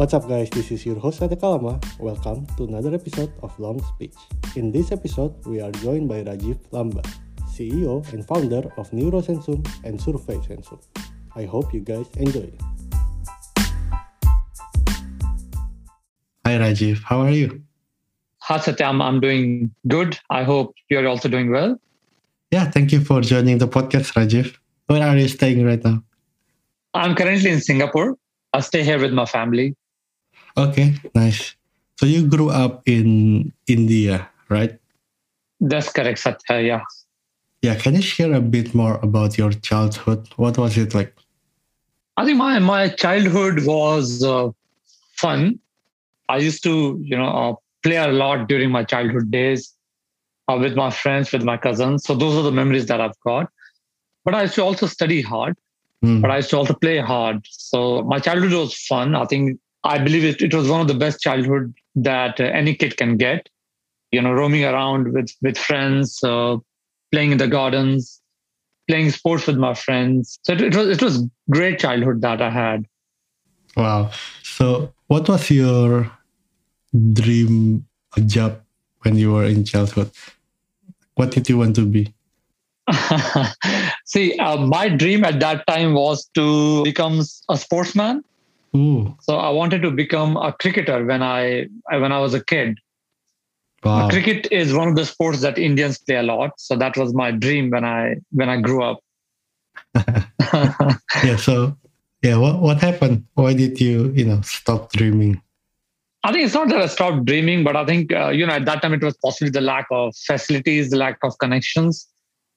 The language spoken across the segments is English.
What's up, guys? This is your host Ate Kalama. Welcome to another episode of Long Speech. In this episode, we are joined by Rajiv Lamba, CEO and founder of Neurosensum and SurveySensum. I hope you guys enjoy. Hi, Rajiv. How are you? Hi, Satyam. I'm doing good. I hope you're also doing well. Yeah, thank you for joining the podcast, Rajiv. Where are you staying right now? I'm currently in Singapore. I stay here with my family. Okay, nice. So you grew up in India, right? That's correct, Satya. Yeah. Yeah. Can you share a bit more about your childhood? What was it like? I think my my childhood was uh, fun. I used to, you know, uh, play a lot during my childhood days uh, with my friends, with my cousins. So those are the memories that I've got. But I used to also study hard. Mm. But I used to also play hard. So my childhood was fun. I think I believe it, it was one of the best childhood that uh, any kid can get. You know, roaming around with with friends, uh, playing in the gardens, playing sports with my friends. So it, it was it was great childhood that I had. Wow. So what was your dream job when you were in childhood? What did you want to be? See, uh, my dream at that time was to become a sportsman. Ooh. So I wanted to become a cricketer when I when I was a kid. Wow. Cricket is one of the sports that Indians play a lot. So that was my dream when I when I grew up. yeah. So yeah, what what happened? Why did you you know stop dreaming? I think it's not that I stopped dreaming, but I think uh, you know at that time it was possibly the lack of facilities, the lack of connections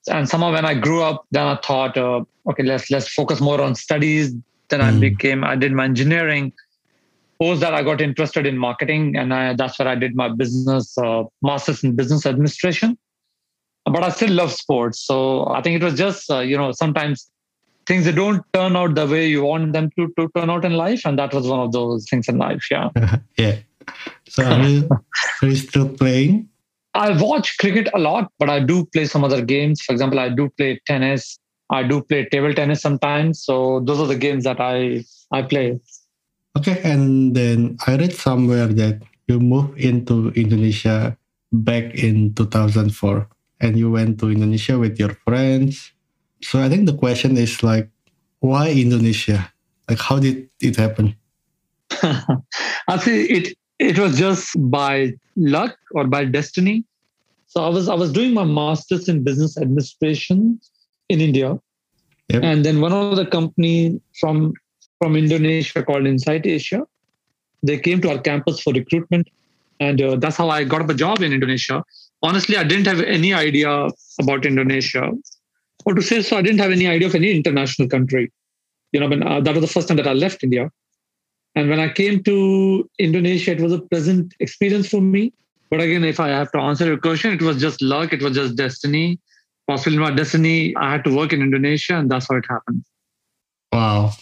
and somehow when I grew up, then I thought, uh, okay, let's let's focus more on studies. Then mm. I hmm. became, I did my engineering. Post that, I got interested in marketing, and I, that's where I did my business uh, masters in business administration. But I still love sports, so I think it was just uh, you know sometimes things that don't turn out the way you want them to, to turn out in life, and that was one of those things in life. Yeah. yeah. So are you, are you still playing? I watch cricket a lot, but I do play some other games. For example, I do play tennis. I do play table tennis sometimes. So those are the games that I I play. Okay, and then I read somewhere that you moved into Indonesia back in 2004 and you went to Indonesia with your friends. So I think the question is like why Indonesia? Like how did it happen? I think it it was just by luck or by destiny. So I was I was doing my master's in business administration in India, yep. and then one of the company from from Indonesia called Insight Asia, they came to our campus for recruitment, and uh, that's how I got a job in Indonesia. Honestly, I didn't have any idea about Indonesia, or to say so, I didn't have any idea of any international country. You know, when uh, that was the first time that I left India. And when I came to Indonesia, it was a pleasant experience for me. But again, if I have to answer your question, it was just luck, it was just destiny. Possibly my destiny, I had to work in Indonesia, and that's how it happened. Wow.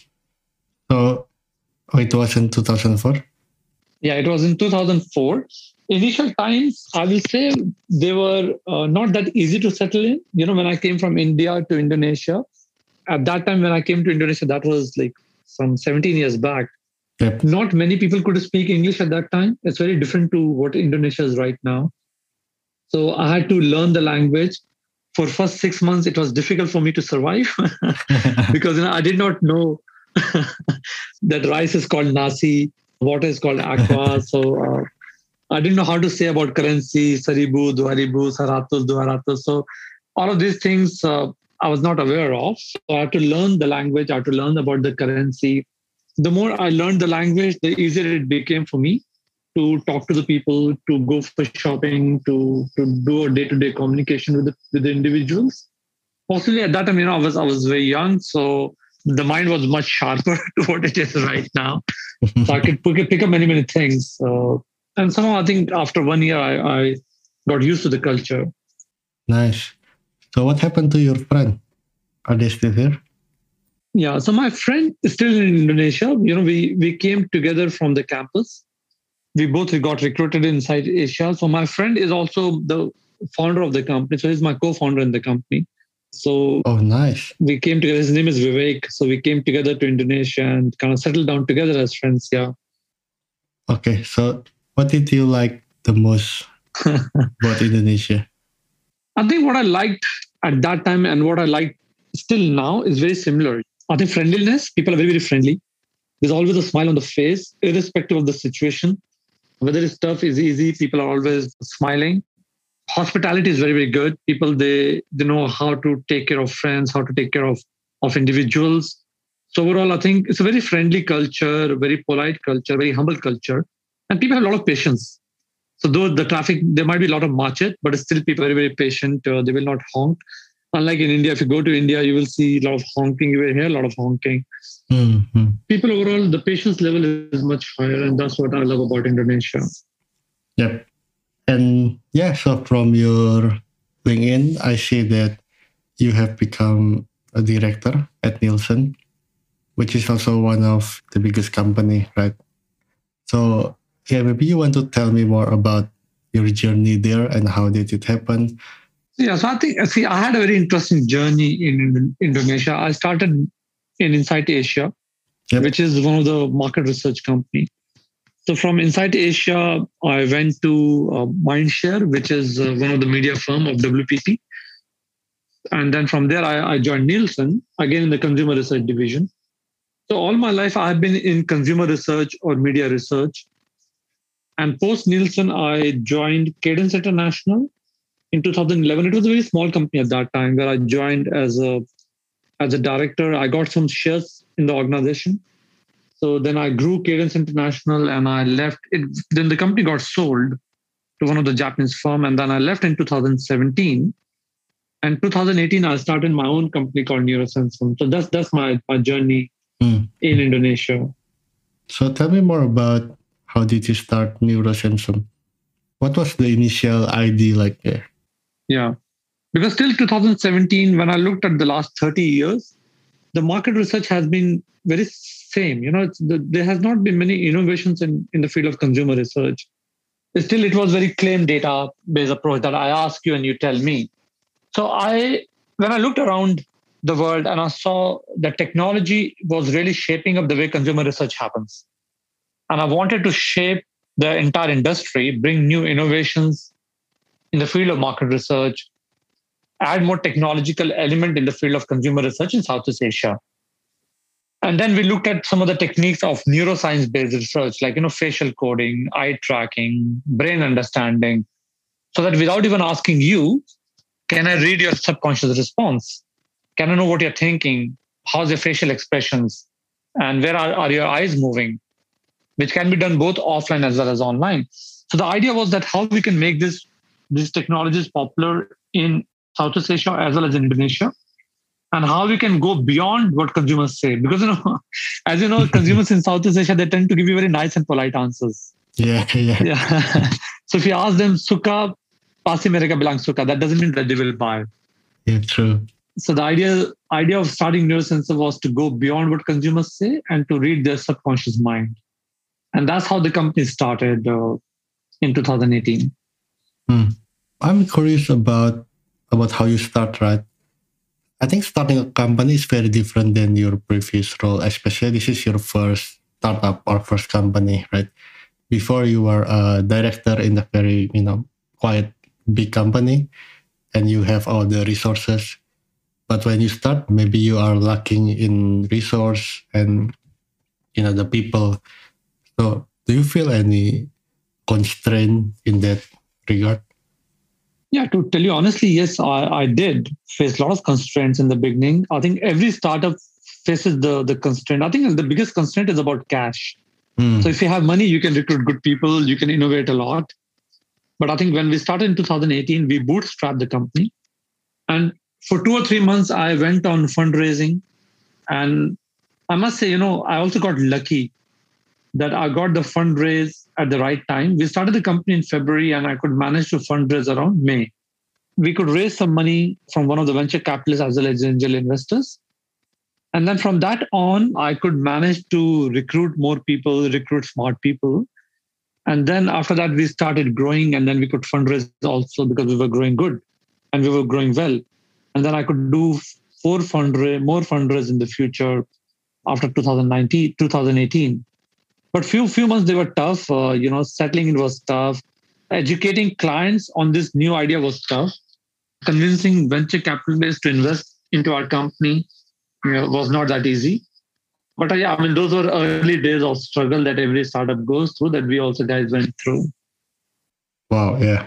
So oh, it was in 2004? Yeah, it was in 2004. Initial times, I will say they were uh, not that easy to settle in. You know, when I came from India to Indonesia, at that time when I came to Indonesia, that was like some 17 years back Yep. Not many people could speak English at that time. It's very different to what Indonesia is right now. So I had to learn the language. For first six months, it was difficult for me to survive because you know, I did not know that rice is called nasi, water is called aqua. so uh, I didn't know how to say about currency, saribu, duaribu, saratus, duaratus. So all of these things uh, I was not aware of. So I had to learn the language. I had to learn about the currency the more I learned the language, the easier it became for me to talk to the people, to go for shopping, to to do a day-to-day communication with the with the individuals. Possibly at that time, you know, I was I was very young, so the mind was much sharper to what it is right now. so I could pick, pick up many many things. So, and somehow I think after one year, I, I got used to the culture. Nice. So what happened to your friend? Are they still here? Yeah. So my friend is still in Indonesia. You know, we we came together from the campus. We both got recruited Insight Asia. So my friend is also the founder of the company. So he's my co-founder in the company. So oh, nice. We came together. His name is Vivek. So we came together to Indonesia and kind of settled down together as friends. Yeah. Okay, so what did you like the most about Indonesia? I think what I liked at that time and what I like still now is very similar. I think friendliness, people are very, very friendly. There's always a smile on the face, irrespective of the situation. Whether it's tough, is easy, people are always smiling. Hospitality is very, very good. People they they know how to take care of friends, how to take care of, of individuals. So overall, I think it's a very friendly culture, very polite culture, very humble culture. And people have a lot of patience. So though the traffic, there might be a lot of marchet, but still people are very, very patient. Uh, they will not honk. Unlike in India, if you go to India, you will see a lot of honking. You will hear a lot of honking. Mm-hmm. People overall, the patience level is much higher, and that's what I love about Indonesia. Yep. And yeah, so from your LinkedIn, I see that you have become a director at Nielsen, which is also one of the biggest company, right? So yeah, maybe you want to tell me more about your journey there and how did it happen? Yeah, so I think see, I had a very interesting journey in Indonesia. I started in Insight Asia, Yep. which is one of the market research company. So from Insight Asia, I went to uh, Mindshare, which is uh, one of the media firm of WPP. And then from there, I, I joined Nielsen, again in the consumer research division. So all my life, I've been in consumer research or media research. And post Nielsen, I joined Kadence International in 2011. It was a very small company at that time where I joined as a as a director. I got some shares in the organization. So then I grew Kadence International and I left it. Then the company got sold to one of the Japanese firm. And then I left in 2017. And 2018, I started my own company called Neurosensum. So that's that's my, my journey Hmm. in Indonesia. So tell me more about how did you start Neurosensum? What was the initial idea like there? Yeah. Because till 2017, when I looked at the last 30 years, the market research has been very same. You know, the, there has not been many innovations in, in the field of consumer research. Still, it was very claim data based approach that I ask you and you tell me. So I, when I looked around the world and I saw that technology was really shaping up the way consumer research happens, and I wanted to shape the entire industry, bring new innovations in the field of market research, add more technological element in the field of consumer research in Southeast Asia. And then we looked at some of the techniques of neuroscience based research, like you know, facial coding, eye tracking, brain understanding, so that without even asking you, can I read your subconscious response? Can I know what you're thinking? How's your facial expressions? And where are, are your eyes moving? Which can be done both offline as well as online. So the idea was that how we can make this these technologies popular in Southeast Asia as well as Indonesia, and how we can go beyond what consumers say. Because you know, as you know, consumers in Southeast Asia they tend to give you very nice and polite answers. Yeah, yeah. Yeah. so if you ask them suka, pasti mereka bilang suka, that doesn't mean that they will buy. Yeah, true. So the idea idea of starting Neurosensum was to go beyond what consumers say and to read their subconscious mind, and that's how the company started uh, in 2018. I'm curious about about how you start, right? I think starting a company is very different than your previous role, especially this is your first startup or first company, right? Before you were a director in a very, you know, quite big company and you have all the resources. But when you start, maybe you are lacking in resource and you know the people. So do you feel any constraint in that regard? Yeah, to tell you honestly, yes, I, I did face a lot of constraints in the beginning. I think every startup faces the the constraint. I think the biggest constraint is about cash. Hmm. So if you have money, you can recruit good people, you can innovate a lot. But I think when we started in 2018, we bootstrapped the company. And for two or three months, I went on fundraising. And I must say, you know, I also got lucky that I got the fundraise at the right time. We started the company in February and I could manage to fundraise around May. We could raise some money from one of the venture capitalists as well as angel investors. And then from that on, I could manage to recruit more people, recruit smart people. And then after that, we started growing and then we could fundraise also because we were growing good and we were growing well. And then I could do four fundraise, more fundraise in the future after 2019, 2018. But few few months they were tough. Uh, you know, settling it was tough. Educating clients on this new idea was tough. Convincing venture capitalists to invest into our company you know, was not that easy. But uh, yeah, I mean, those were early days of struggle that every startup goes through. That we also guys went through. Wow. Yeah.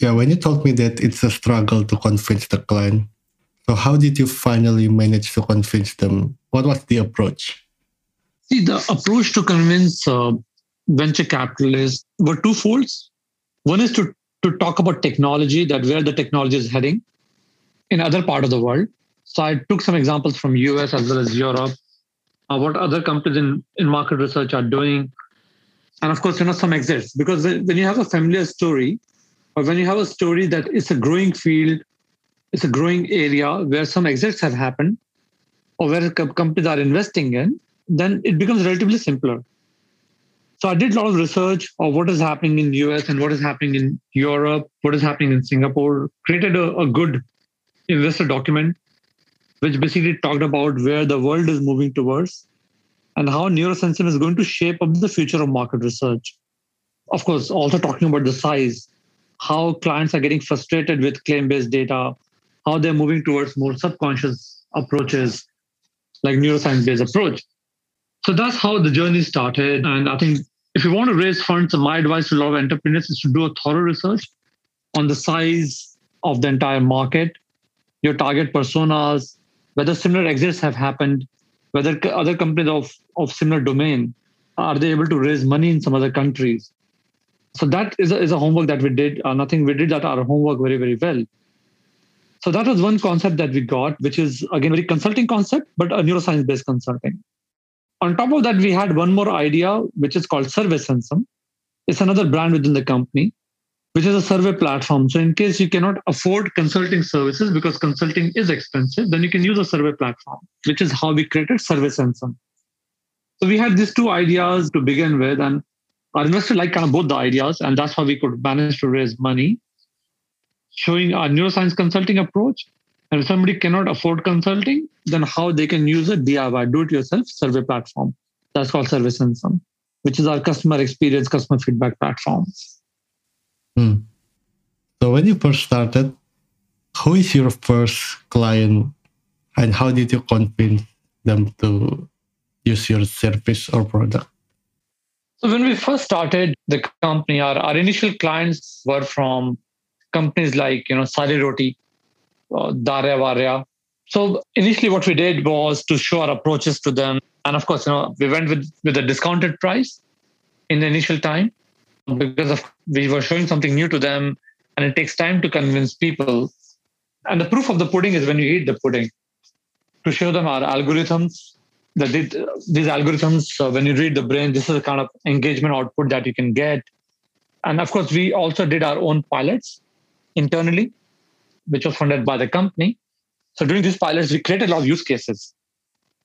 Yeah. When you told me that it's a struggle to convince the client, so how did you finally manage to convince them? What was the approach? See, the approach to convince uh, venture capitalists were twofold. One is to, to talk about technology, that where the technology is heading in other part of the world. So I took some examples from US as well as Europe, uh, what other companies in, in market research are doing. And of course, you know, some exits. Because when you have a familiar story, or when you have a story that is a growing field, it's a growing area where some exits have happened, or where companies are investing in, then it becomes relatively simpler. So I did a lot of research of what is happening in the US and what is happening in Europe, what is happening in Singapore, created a, a good investor document, which basically talked about where the world is moving towards and how Neurosensum is going to shape up the future of market research. Of course, also talking about the size, how clients are getting frustrated with claim-based data, how they're moving towards more subconscious approaches like neuroscience-based approach. So that's how the journey started. And I think if you want to raise funds, my advice to a lot of entrepreneurs is to do a thorough research on the size of the entire market, your target personas, whether similar exits have happened, whether other companies of, of similar domain are they able to raise money in some other countries. So that is a, is a homework that we did. Nothing we did that our homework very very well. So that was one concept that we got, which is again very consulting concept, but a neuroscience based consulting. On top of that, we had one more idea, which is called SurveySensum. It's another brand within the company, which is a survey platform. So, in case you cannot afford consulting services because consulting is expensive, then you can use a survey platform, which is how we created SurveySensum. So, we had these two ideas to begin with, and our investor liked kind of both the ideas, and that's how we could manage to raise money, showing our neuroscience consulting approach and if somebody cannot afford consulting, then how they can use a DIY, do-it-yourself survey platform. That's called SurveySensum, which is our customer experience, customer feedback platform. Hmm. So when you first started, who is your first client and how did you convince them to use your service or product? So when we first started the company, our, our initial clients were from companies like, you know, Sari Roti, uh, Darya Varia. So initially, what we did was to show our approaches to them, and of course, you know, we went with with a discounted price in the initial time because of we were showing something new to them, and it takes time to convince people. And the proof of the pudding is when you eat the pudding. To show them our algorithms, that these algorithms, when you read the brain, this is the kind of engagement output that you can get. And of course, we also did our own pilots internally which was funded by the company. So during these pilots, we created a lot of use cases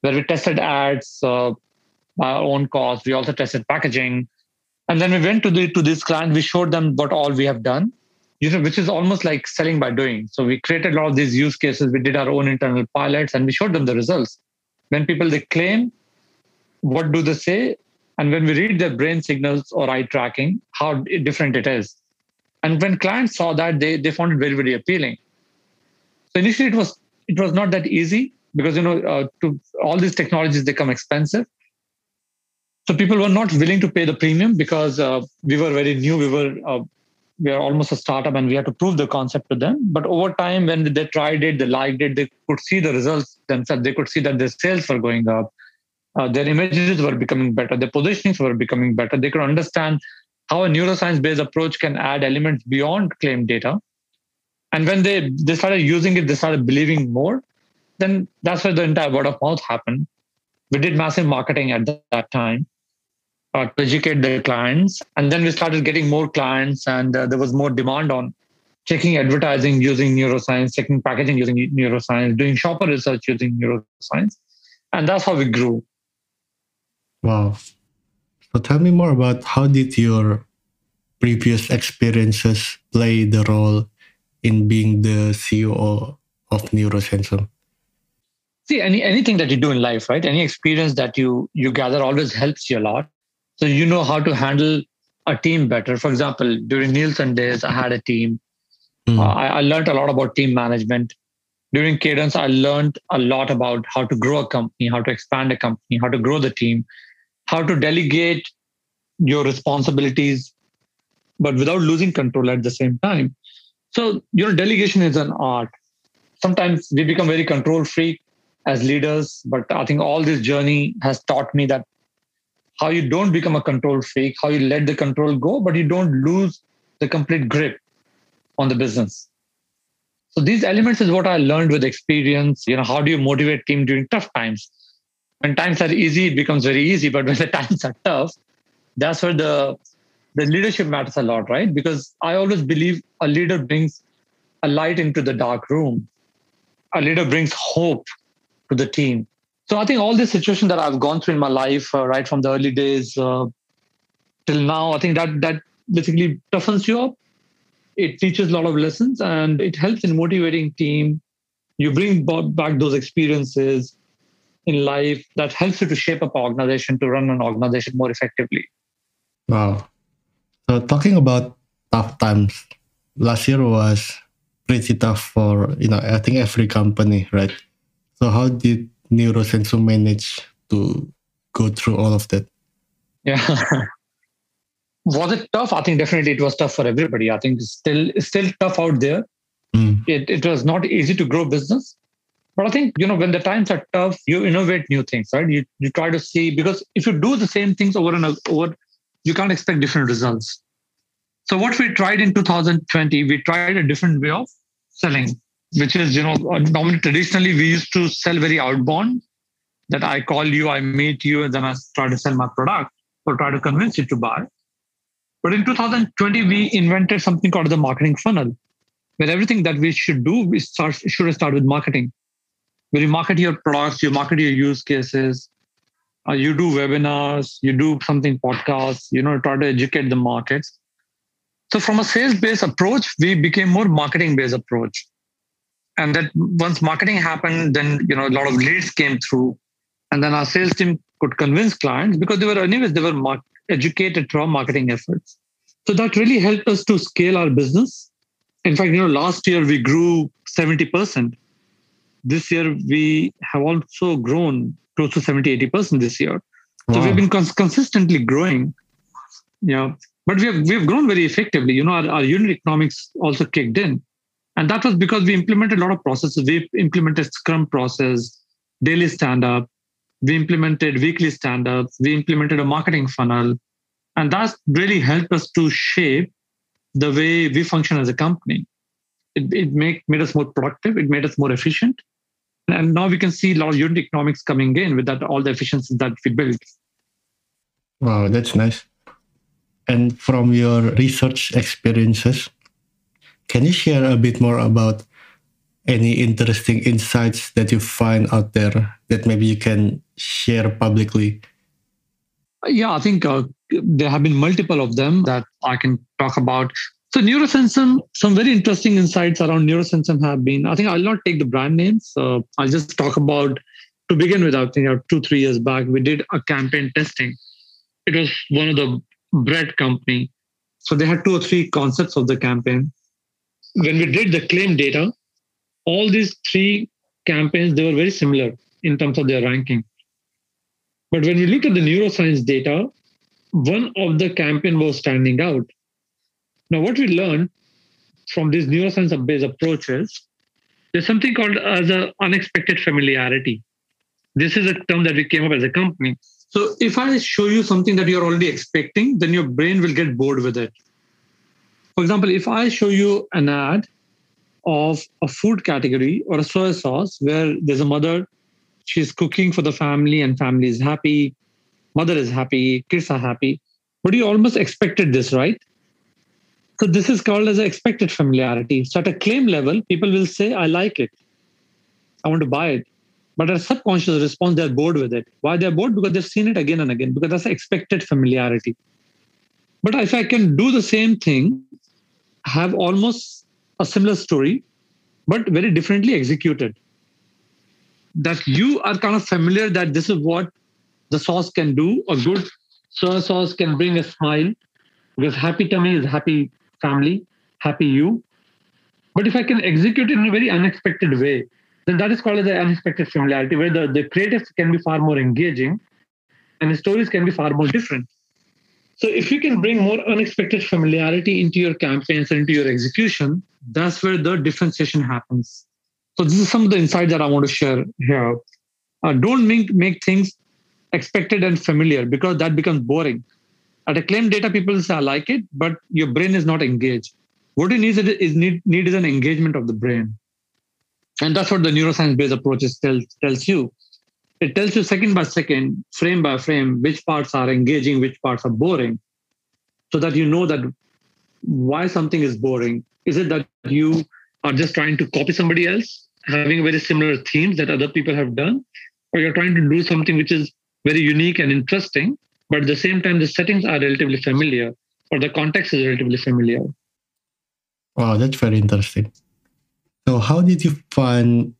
where we tested ads, uh, our own cost. We also tested packaging, and then we went to the to this client. We showed them what all we have done, you know, which is almost like selling by doing. So we created a lot of these use cases. We did our own internal pilots, and we showed them the results. When people they claim, what do they say? And when we read their brain signals or eye tracking, how different it is. And when clients saw that, they, they found it very, very appealing. So initially, it was it was not that easy because you know uh, to all these technologies they expensive. So people were not willing to pay the premium because uh, we were very new. We were uh, we are almost a startup and we had to prove the concept to them. But over time, when they tried it, they liked it, they could see the results themselves. They could see that their sales were going up, uh, their images were becoming better, their positionings were becoming better. They could understand how a neuroscience-based approach can add elements beyond claim data and when they, they started using it, they started believing more. Then that's where the entire word of mouth happened. We did massive marketing at that time uh, to educate the clients. And then we started getting more clients, and uh, there was more demand on checking advertising using neuroscience, checking packaging using neuroscience, doing shopper research using neuroscience. And that's how we grew. Wow. So tell me more about how did your previous experiences play the role in being the CEO of Neurosensum? See, any anything that you do in life, right? Any experience that you you gather always helps you a lot. So you know how to handle a team better. For example, during Nielsen days, I had a team. Mm. Uh, I, I learned a lot about team management. During Kadence, I learned a lot about how to grow a company, how to expand a company, how to grow the team, how to delegate your responsibilities, but without losing control at the same time. So, you know, delegation is an art. Sometimes we become very control freak as leaders, but I think all this journey has taught me that how you don't become a control freak, how you let the control go, but you don't lose the complete grip on the business. So these elements is what I learned with experience. You know, how do you motivate team during tough times? When times are easy, it becomes very easy. But when the times are tough, that's where the the leadership matters a lot, right? Because I always believe a leader brings a light into the dark room. A leader brings hope to the team. So I think all the situation that I've gone through in my life, uh, right from the early days uh, till now, I think that that basically toughens you up. It teaches a lot of lessons and it helps in motivating team. You bring back those experiences in life that helps you to shape up organization to run an organization more effectively. Wow. So talking about tough times, last year was pretty tough for you know I think every company, right? So how did Neurosensum manage to go through all of that? Yeah. was it tough? I think definitely it was tough for everybody. I think it's still still tough out there. Mm. It it was not easy to grow business. But I think, you know, when the times are tough, you innovate new things, right? You you try to see because if you do the same things over and over, you can't expect different results. So what we tried in 2020, we tried a different way of selling which is, you know, uh, normally traditionally we used to sell very outbound that I call you, I meet you, and then I try to sell my product or try to convince you to buy. But in 2020, we invented something called the marketing funnel, where everything that we should do, we start, should start with marketing. Where you market your products, you market your use cases, uh, you do webinars, you do something podcasts, you know, try to educate the markets. So from a sales-based approach, we became more marketing-based approach. And that once marketing happened then you know a lot of leads came through. And then our sales team could convince clients because they were anyways they were mar- educated through our marketing efforts. So that really helped us to scale our business. In fact you know last year we grew 70% this year we have also grown close to 70 80% this year wow. so we've been cons- consistently growing yeah but we have we've grown very effectively you know our, our unit economics also kicked in and that was because we implemented a lot of processes. We implemented Scrum process, daily stand up, we implemented weekly stand ups, we implemented a marketing funnel. And that really helped us to shape the way we function as a company. It, it make, made us more productive, it made us more efficient. And now we can see a lot of unit economics coming in with that all the efficiencies that we built. Wow, that's nice. And from your research experiences, can you share a bit more about any interesting insights that you find out there that maybe you can share publicly? Yeah, I think uh, there have been multiple of them that I can talk about. So, Neurosensum, some very interesting insights around Neurosensum have been. I think I'll not take the brand names. Uh, I'll just talk about, to begin with, I think two, three years back, we did a campaign testing. It was one of the bread company. So, they had two or three concepts of the campaign when we did the claim data, all these three campaigns, they were very similar in terms of their ranking. But when we looked at the neuroscience data, one of the campaign was standing out. Now, what we learned from these neuroscience-based approaches, there's something called as an unexpected familiarity. This is a term that we came up as a company. So if I show you something that you're already expecting, then your brain will get bored with it. For example, if I show you an ad of a food category or a soy sauce where there's a mother, she's cooking for the family and family is happy, mother is happy, kids are happy, but you almost expected this, right? So this is called as expected familiarity. So at a claim level, people will say, I like it. I want to buy it. But a subconscious response, they're bored with it. Why they're bored? Because they've seen it again and again, because that's expected familiarity. But if I can do the same thing have almost a similar story, but very differently executed. That you are kind of familiar that this is what the sauce can do, a good soy sauce can bring a smile because happy tummy is happy family, happy you. But if I can execute it in a very unexpected way, then that is called as the unexpected familiarity, where the, the creatives can be far more engaging and the stories can be far more different. So if you can bring more unexpected familiarity into your campaigns and into your execution, that's where the differentiation happens. So this is some of the insights that I want to share here. Uh, don't make, make things expected and familiar because that becomes boring. At Acclaim data, people say, I like it, but your brain is not engaged. What you need is, need, need is an engagement of the brain. And that's what the neuroscience-based approaches tells, tells you. It tells you second by second, frame by frame, which parts are engaging, which parts are boring, so that you know that why something is boring. Is it that you are just trying to copy somebody else, having very similar themes that other people have done, or you're trying to do something which is very unique and interesting, but at the same time, the settings are relatively familiar, or the context is relatively familiar. Wow, that's very interesting. So, how did you find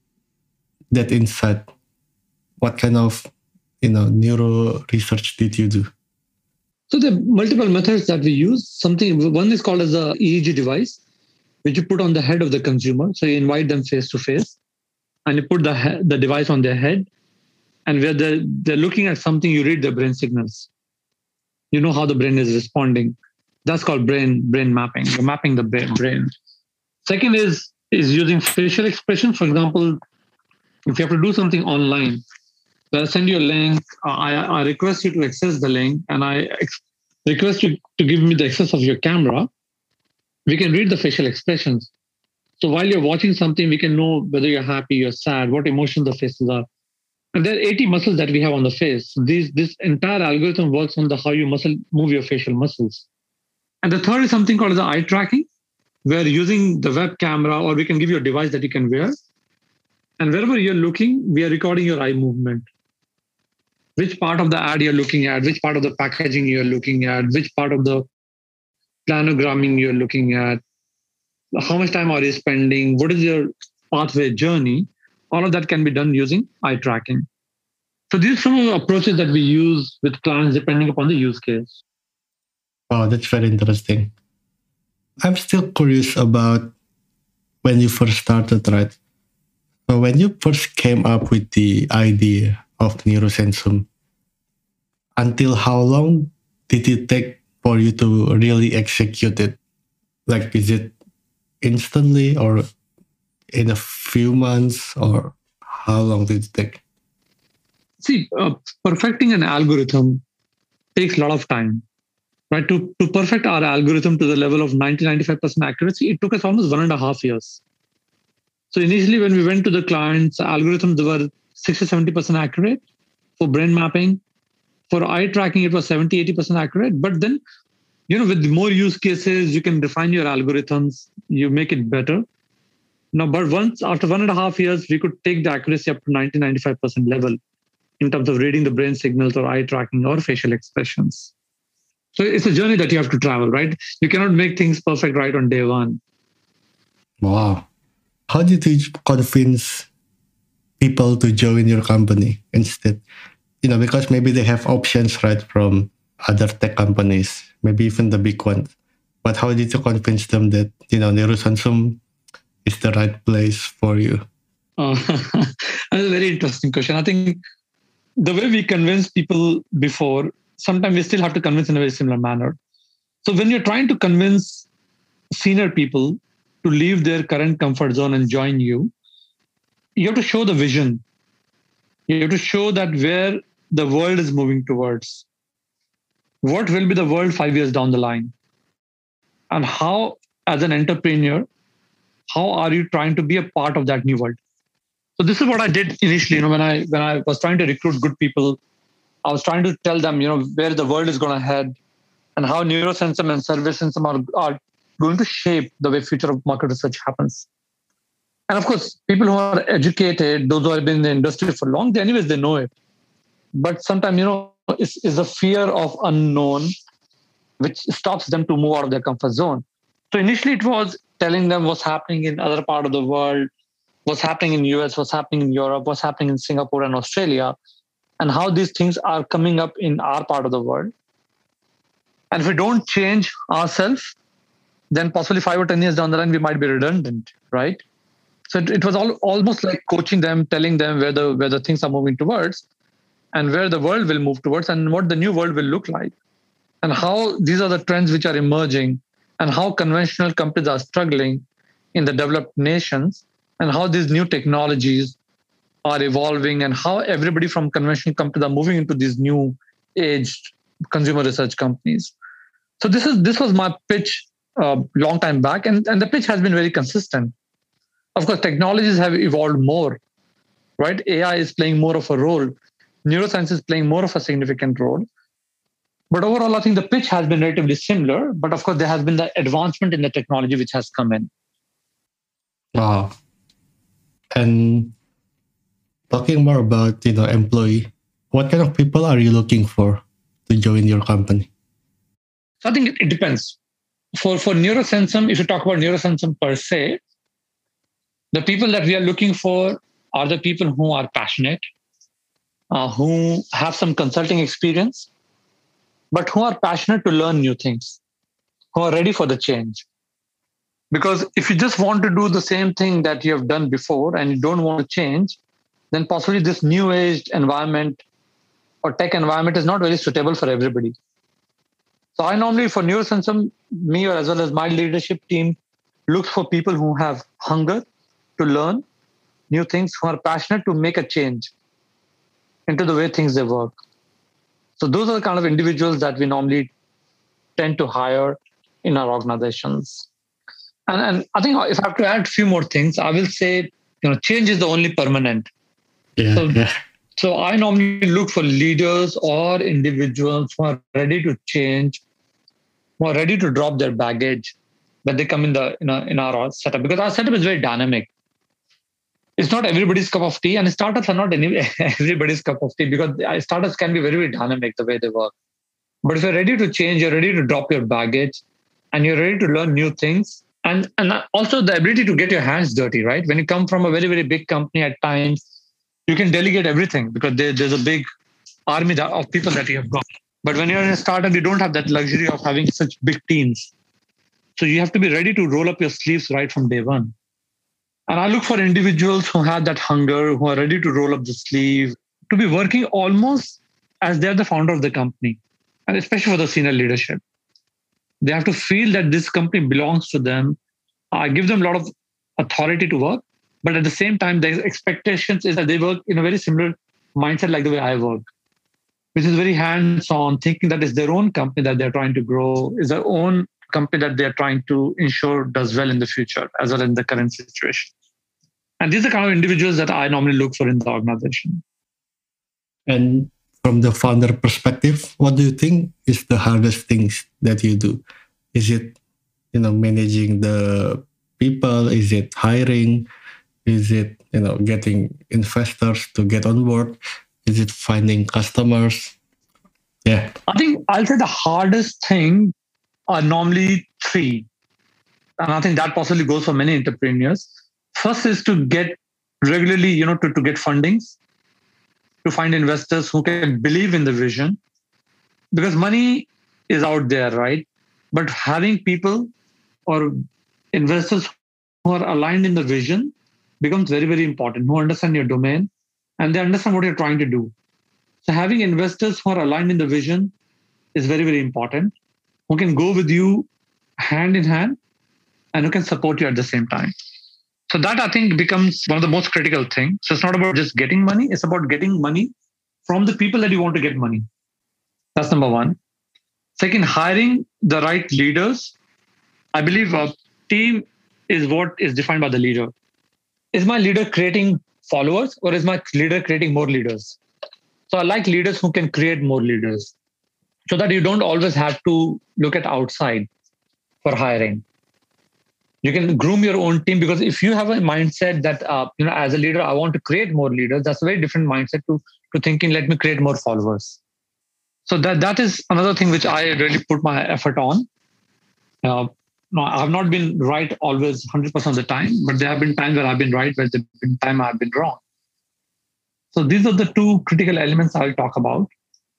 that insight? What kind of you know neuro research did you do? So the multiple methods that we use. Something one is called as a EEG device, which you put on the head of the consumer. So you invite them face to face, and you put the the device on their head, and where they're, they're looking at something, you read their brain signals. You know how the brain is responding. That's called brain brain mapping. You're mapping the brain. Second is is using facial expression. For example, if you have to do something online, I send you a link. Uh, I, I request you to access the link, and I ex- request you to give me the access of your camera. We can read the facial expressions. So while you're watching something, we can know whether you're happy, you're sad, what emotions the faces are. There are 80 muscles that we have on the face. These, this entire algorithm works on the how you muscle move your facial muscles. And the third is something called the eye tracking where using the web camera or we can give you a device that you can wear. And wherever you're looking, we are recording your eye movement. Which part of the ad you're looking at, which part of the packaging you're looking at, which part of the planogramming you're looking at, how much time are you spending, what is your pathway journey, all of that can be done using eye tracking. So these are some of the approaches that we use with clients depending upon the use case. Oh, that's very interesting. I'm still curious about when you first started, right? So when you first came up with the idea of Neurosensum, until how long did it take for you to really execute it? Like, is it instantly or in a few months or how long did it take? See, uh, perfecting an algorithm takes a lot of time right? To, to perfect our algorithm to the level of 90, 95% accuracy, it took us almost one and a half years. So initially, when we went to the clients, algorithms they were 60, 70% accurate for brain mapping. For eye tracking, it was 70, 80% accurate. But then, you know, with more use cases, you can refine your algorithms, you make it better. Now, but once after one and a half years, we could take the accuracy up to 90, 95% level in terms of reading the brain signals or eye tracking or facial expressions. So it's a journey that you have to travel, right? You cannot make things perfect right on day one. Wow. How did you convince people to join your company instead? You know, because maybe they have options, right, from other tech companies, maybe even the big ones. But how did you convince them that, you know, Neurosensum is the right place for you? Oh, that's a very interesting question. I think the way we convince people before sometimes we still have to convince in a very similar manner. So when you're trying to convince senior people to leave their current comfort zone and join you, you have to show the vision. You have to show that where the world is moving towards. What will be the world five years down the line? And how, as an entrepreneur, how are you trying to be a part of that new world? So this is what I did initially. You know, when I when I was trying to recruit good people I was trying to tell them, you know, where the world is going to head and how neurosensum and SurveySensum are, are going to shape the way future of market research happens. And of course, people who are educated, those who have been in the industry for long, they, anyways, they know it. But sometimes, you know, it's, it's the fear of unknown which stops them to move out of their comfort zone. So initially, it was telling them what's happening in other part of the world, what's happening in US, what's happening in Europe, what's happening in Singapore and Australia, and how these things are coming up in our part of the world. And if we don't change ourselves, then possibly five or 10 years down the line, we might be redundant, right? So it, it was all, almost like coaching them, telling them where the, where the things are moving towards and where the world will move towards and what the new world will look like and how these are the trends which are emerging and how conventional companies are struggling in the developed nations and how these new technologies are evolving and how everybody from conventional companies are moving into these new aged consumer research companies. So this is this was my pitch a uh, long time back and, and the pitch has been very consistent. Of course technologies have evolved more right? Ai is playing more of a role. Neuroscience is playing more of a significant role but overall, I think the pitch has been relatively similar. But of course, there has been the advancement in the technology which has come in. Wow. And talking more about you know employee, what kind of people are you looking for to join your company? So I think it, depends. For for Neurosensum, if you talk about Neurosensum per se, the people that we are looking for are the people who are passionate, uh, who have some consulting experience, but who are passionate to learn new things, who are ready for the change. Because if you just want to do the same thing that you have done before and you don't want to change, then possibly this new age environment or tech environment is not very suitable for everybody. So I normally, for Neurosensum, me or as well as my leadership team, look for people who have hunger to learn new things, who are passionate to make a change into the way things they work. So those are the kind of individuals that we normally tend to hire in our organizations. And, and I think if I have to add a few more things, I will say, you know, change is the only permanent. Yeah, so, yeah. so I normally look for leaders or individuals who are ready to change, who are ready to drop their baggage when they come in the in, a, in our setup because our setup is very dynamic it's not everybody's cup of tea and startups are not any, everybody's cup of tea because startups can be very, very dynamic the way they work. But if you're ready to change you're ready to drop your baggage and you're ready to learn new things and and also the ability to get your hands dirty right? When you come from a very very big company at times you can delegate everything because there, there's a big army of people that you have got. But when you're in a startup you don't have that luxury of having such big teams. So you have to be ready to roll up your sleeves right from day one and I look for individuals who have that hunger, who are ready to roll up the sleeve, to be working almost as they're the founder of the company, and especially for the senior leadership. They have to feel that this company belongs to them. I give them a lot of authority to work, but at the same time, the expectations is that they work in a very similar mindset like the way I work, which is very hands-on, thinking that it's their own company that they're trying to grow, is their own company that they're trying to ensure does well in the future as well as in the current situation. And these are kind of individuals that I normally look for in the organization. And from the founder perspective, what do you think is the hardest things that you do? Is it, you know, managing the people? Is it hiring? Is it, you know, getting investors to get on board? Is it finding customers? Yeah. I think I'll say the hardest thing are normally three. And I think that possibly goes for many entrepreneurs. First is to get regularly, you know, to, to get fundings, to find investors who can believe in the vision. Because money is out there, right? But having people or investors who are aligned in the vision becomes very, very important, who understand your domain and they understand what you're trying to do. So having investors who are aligned in the vision is very, very important who can go with you hand in hand and who can support you at the same time. So that I think becomes one of the most critical things. So it's not about just getting money, it's about getting money from the people that you want to get money. That's number one. Second, hiring the right leaders. I believe a team is what is defined by the leader. Is my leader creating followers or is my leader creating more leaders? So I like leaders who can create more leaders so that you don't always have to look at outside for hiring you can groom your own team because if you have a mindset that uh, you know as a leader i want to create more leaders that's a very different mindset to to thinking let me create more followers so that that is another thing which i really put my effort on uh, no, I've not been right always 100% of the time, but there have been times where I've been right, where there have been times I've been wrong. So these are the two critical elements I'll talk about.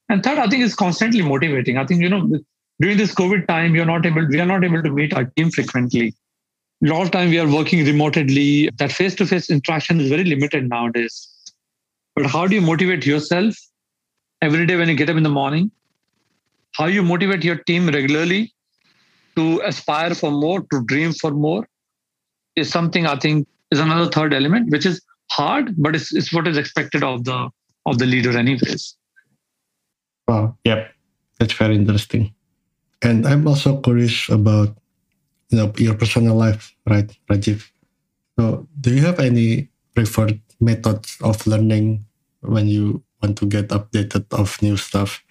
And third, I think is constantly motivating. I think, you know, during this COVID time, you're not able, we are not able to meet our team frequently. A lot of time we are working remotely. That face-to-face interaction is very limited nowadays. But how do you motivate yourself every day when you get up in the morning? How you motivate your team regularly to aspire for more, to dream for more, is something I think is another third element, which is hard, but it's, it's what is expected of the of the leader, anyways. Wow. Yep. That's very interesting. And I'm also curious about you know your personal life, right, Rajiv? So do you have any preferred methods of learning when you want to get updated of new stuff?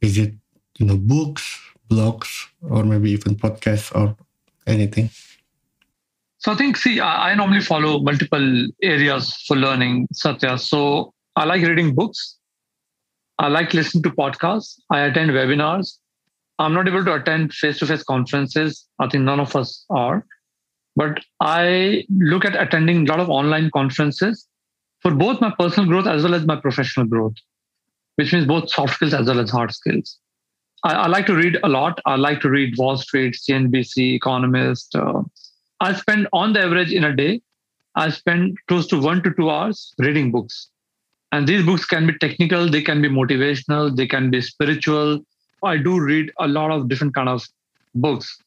Is it you know books, blogs, or maybe even podcasts or anything? So I think, see, I, I normally follow multiple areas for learning, Satya. So I like reading books. I like listening to podcasts. I attend webinars. I'm not able to attend face-to-face conferences. I think none of us are. But I look at attending a lot of online conferences for both my personal growth as well as my professional growth, which means both soft skills as well as hard skills. I, I like to read a lot. I like to read Wall Street, CNBC, Economist, uh, I spend on the average in a day, I spend close to one to two hours reading books. And these books can be technical, they can be motivational, they can be spiritual. I do read a lot of different kind of books.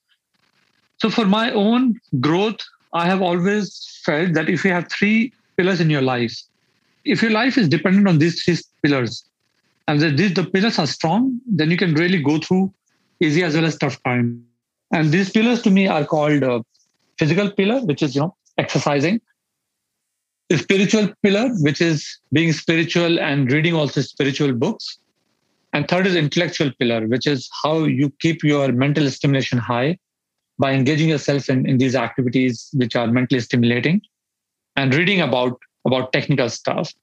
So for my own growth, I have always felt that if you have three pillars in your life, if your life is dependent on these three pillars, and the, the pillars are strong, then you can really go through easy as well as tough time. And these pillars to me are called uh, physical pillar, which is, you know, exercising. Spiritual pillar, which is being spiritual and reading also spiritual books. And third is intellectual pillar, which is how you keep your mental stimulation high by engaging yourself in, in these activities which are mentally stimulating and reading about about technical stuff.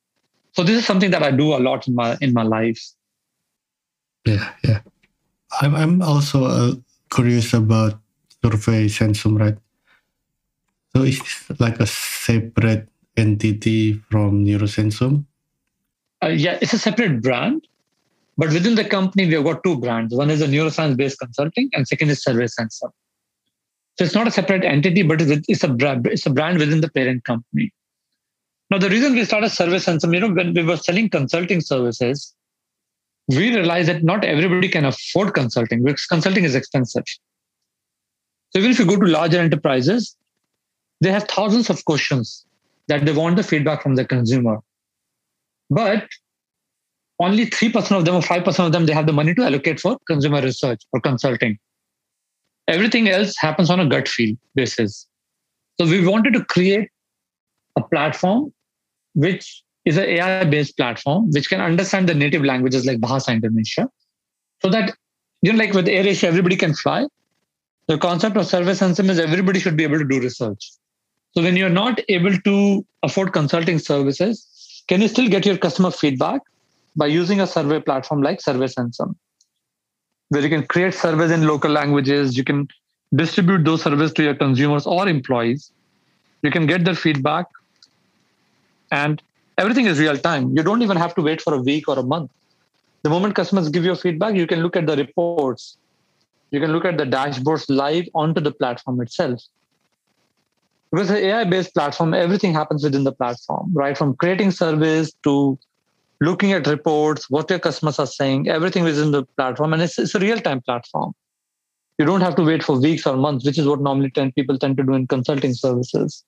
So this is something that I do a lot in my in my life. Yeah, yeah. I'm I'm also uh, curious about SurveySensum, right? So is this like a separate entity from Neurosensum? Uh, yeah, it's a separate brand. But within the company, we have got two brands. One is a neuroscience-based consulting, and second is SurveySensum. So it's not a separate entity, but it's a brand. It's a brand within the parent company. Now, the reason we started SurveySensum, you know, when we were selling consulting services, we realized that not everybody can afford consulting because consulting is expensive. So even if you go to larger enterprises, they have thousands of questions that they want the feedback from the consumer. But only 3% of them or 5% of them, they have the money to allocate for consumer research or consulting. Everything else happens on a gut feel basis. So we wanted to create a platform which is an AI based platform which can understand the native languages like Bahasa Indonesia. So that, you know, like with AirAsia, everybody can fly. The concept of SurveySensum is everybody should be able to do research. So when you're not able to afford consulting services, can you still get your customer feedback by using a survey platform like Survey where you can create surveys in local languages, you can distribute those surveys to your consumers or employees, you can get their feedback, and everything is real time. You don't even have to wait for a week or a month. The moment customers give you feedback, you can look at the reports, you can look at the dashboards live onto the platform itself with an AI based platform, everything happens within the platform, right? From creating surveys to looking at reports, what your customers are saying, everything within the platform. And it's, it's a real time platform. You don't have to wait for weeks or months, which is what normally tend, people tend to do in consulting services.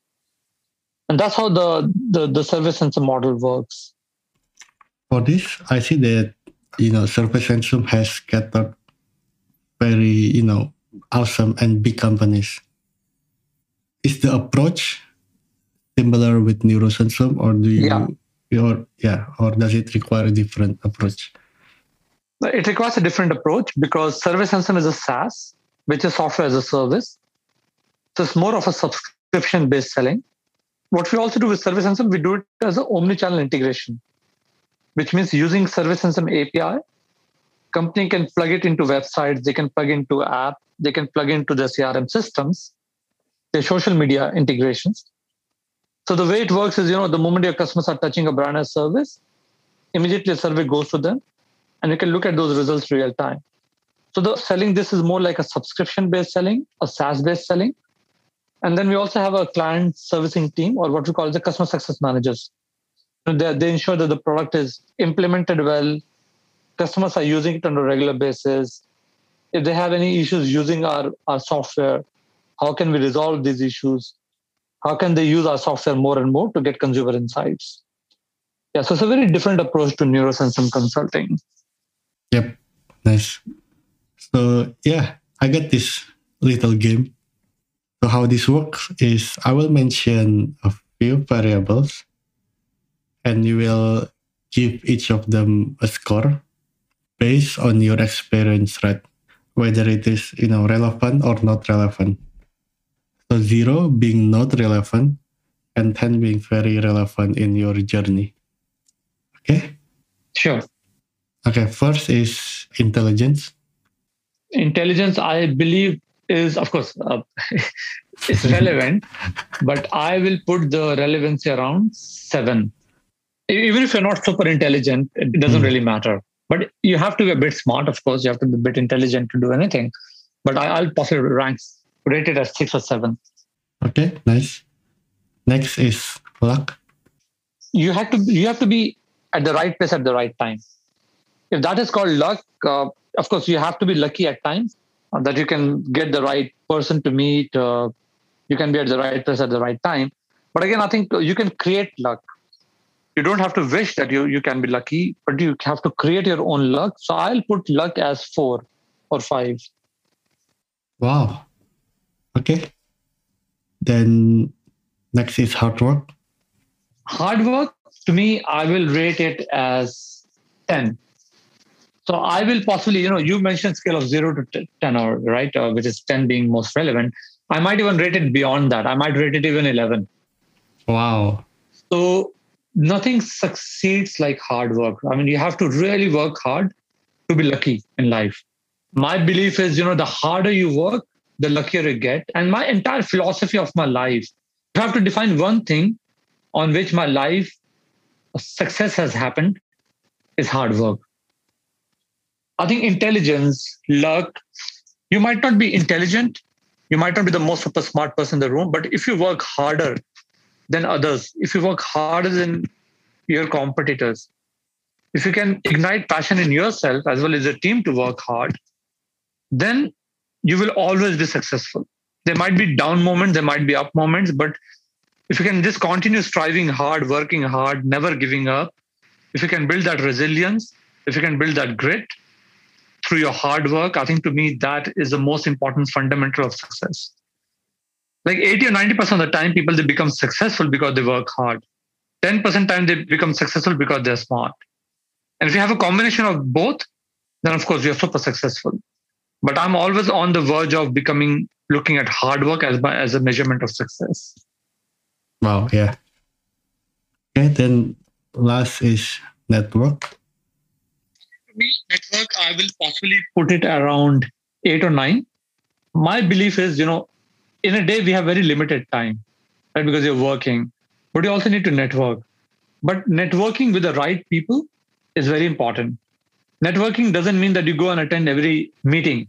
And that's how the, the, the SurveySensum model works. For this, I see that, you know, SurveySensum has gathered very, you know, awesome and big companies is the approach similar with neurosensum or do you yeah. Or yeah or does it require a different approach it requires a different approach because SurveySensum is a SaaS, which is software as a service. So it's more of a subscription based selling. What we also do with SurveySensum, we do it as an omni-channel integration, which means using SurveySensum API, company can plug it into websites, they can plug into app, they can plug into the CRM systems, their social media integrations. So the way it works is, you know, the moment your customers are touching a brand as service, immediately a survey goes to them, and you can look at those results real time. So the selling this is more like a subscription based selling, a SaaS based selling. And then we also have a client servicing team or what we call the customer success managers. They, they ensure that the product is implemented well, customers are using it on a regular basis. If they have any issues using our, our software, how can we resolve these issues? How can they use our software more and more to get consumer insights? Yeah, so it's a very different approach to neurosensum consulting. Yep, nice. So yeah, I got this little game. So how this works is I will mention a few variables and you will give each of them a score based on your experience, right? Whether it is, you know, relevant or not relevant. So zero being not relevant and 10 being very relevant in your journey. Okay? Sure. Okay, first is intelligence. Intelligence, I believe, is of course uh, it's relevant, but I will put the relevancy around seven. Even if you're not super intelligent, it doesn't mm. really matter. But you have to be a bit smart, of course. You have to be a bit intelligent to do anything. But I, will possibly rank rate it as six or seven. Okay, nice. Next is luck. You have to you have to be at the right place at the right time. If that is called luck, uh, of course you have to be lucky at times uh, that you can get the right person to meet. Uh, you can be at the right place at the right time. But again, I think you can create luck you don't have to wish that you, you can be lucky, but you have to create your own luck. So I'll put luck as four or five. Wow. Okay. Then next is hard work. Hard work, to me, I will rate it as 10. So I will possibly, you know, you mentioned scale of zero to 10, or right, uh, which is 10 being most relevant. I might even rate it beyond that. I might rate it even 11. Wow. So nothing succeeds like hard work. I mean, you have to really work hard to be lucky in life. My belief is, you know, the harder you work, the luckier you get. And my entire philosophy of my life, you have to define one thing on which my life success has happened is hard work. I think intelligence, luck, you might not be intelligent, you might not be the most super smart person in the room, but if you work harder than others, if you work harder than your competitors, if you can ignite passion in yourself as well as your team to work hard, then you will always be successful. There might be down moments, there might be up moments, but if you can just continue striving hard, working hard, never giving up, if you can build that resilience, if you can build that grit through your hard work, I think to me that is the most important fundamental of success. Like 80 or 90% of the time people they become successful because they work hard. 10% time they become successful because they're smart. And if you have a combination of both then of course you're super successful but i'm always on the verge of becoming looking at hard work as my, as a measurement of success. Wow yeah. Okay then last is network. Me network i will possibly put it around 8 or 9 my belief is you know in a day we have very limited time right because you're working. But you also need to network. But networking with the right people is very important networking doesn't mean that you go and attend every meeting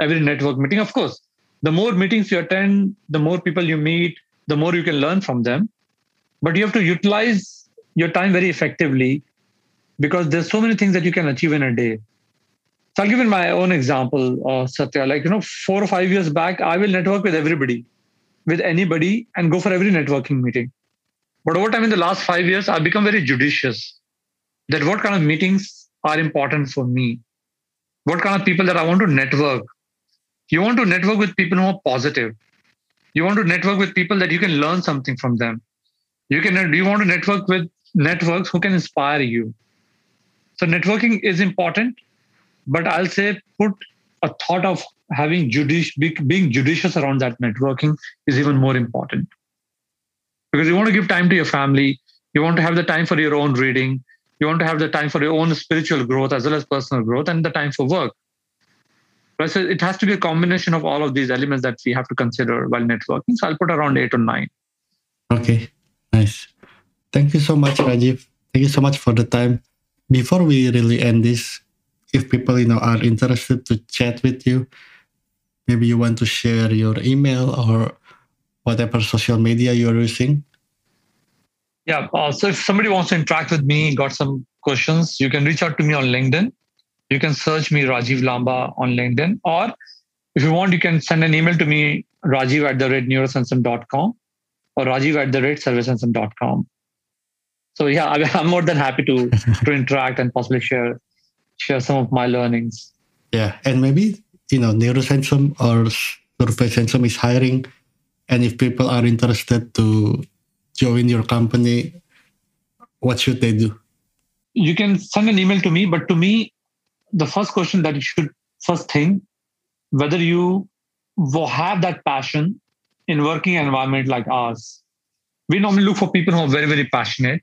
every network meeting of course the more meetings you attend the more people you meet the more you can learn from them but you have to utilize your time very effectively because there's so many things that you can achieve in a day so I'll give you my own example, uh, Satya. Like, you know, four or five years back, I will network with everybody, with anybody, and go for every networking meeting. But over time, in the last five years, I've become very judicious that what kind of meetings are important for me, what kind of people that I want to network. You want to network with people who are positive. You want to network with people that you can learn something from them. You can. You want to network with networks who can inspire you. So networking is important but I'll say put a thought of having judici- being judicious around that networking is even more important because you want to give time to your family you want to have the time for your own reading you want to have the time for your own spiritual growth as well as personal growth and the time for work. So it has to be a combination of all of these elements that we have to consider while networking. So i'll put around eight or nine. Okay. Nice. Thank you so much rajiv. Thank you so much for the time. Before we really end this if people you know are interested to chat with you, maybe you want to share your email or whatever social media you're using. Yeah. Uh, so if somebody wants to interact with me, got some questions, you can reach out to me on LinkedIn. You can search me Rajiv Lamba on LinkedIn. Or if you want, you can send an email to me, rajiv at the rate neurosensum.com or rajiv at the rate surveysensum.com. So yeah, I'm more than happy to, to interact and possibly share share some of my learnings. Yeah. And maybe, you know, Neurosensum or Survey is hiring. And if people are interested to join your company, what should they do? You can send an email to me, but to me, the first question that you should first think whether you have that passion in working environment like ours. We normally look for people who are very, very passionate,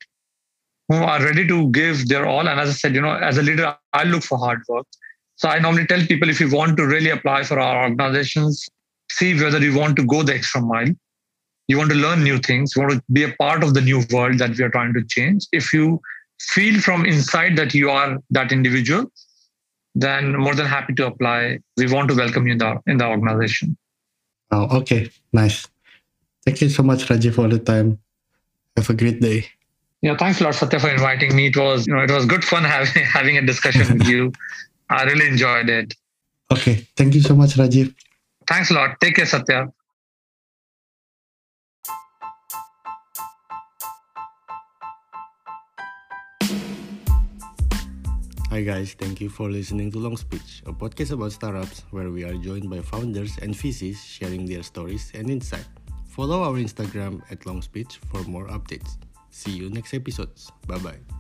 who are ready to give their all. And as I said, you know, as a leader, I look for hard work. So I normally tell people if you want to really apply for our organizations, see whether you want to go the extra mile you want to learn new things. You want to be a part of the new world that we are trying to change. If you feel from inside that you are that individual then more than happy to apply. We want to welcome you in the in the organization. Oh okay nice. Thank you so much raji for the time. Have a great day. Yeah thanks a lot satya for inviting me. It was you know it was good fun having having a discussion with you. I really enjoyed it. Okay thank you so much rajiv. Thanks a lot. Take care satya Hi guys, thank you for listening to Long Speech, a podcast about startups where we are joined by founders and VCs sharing their stories and insight. Follow our Instagram at Long Speech for more updates. See you next episodes. Bye bye.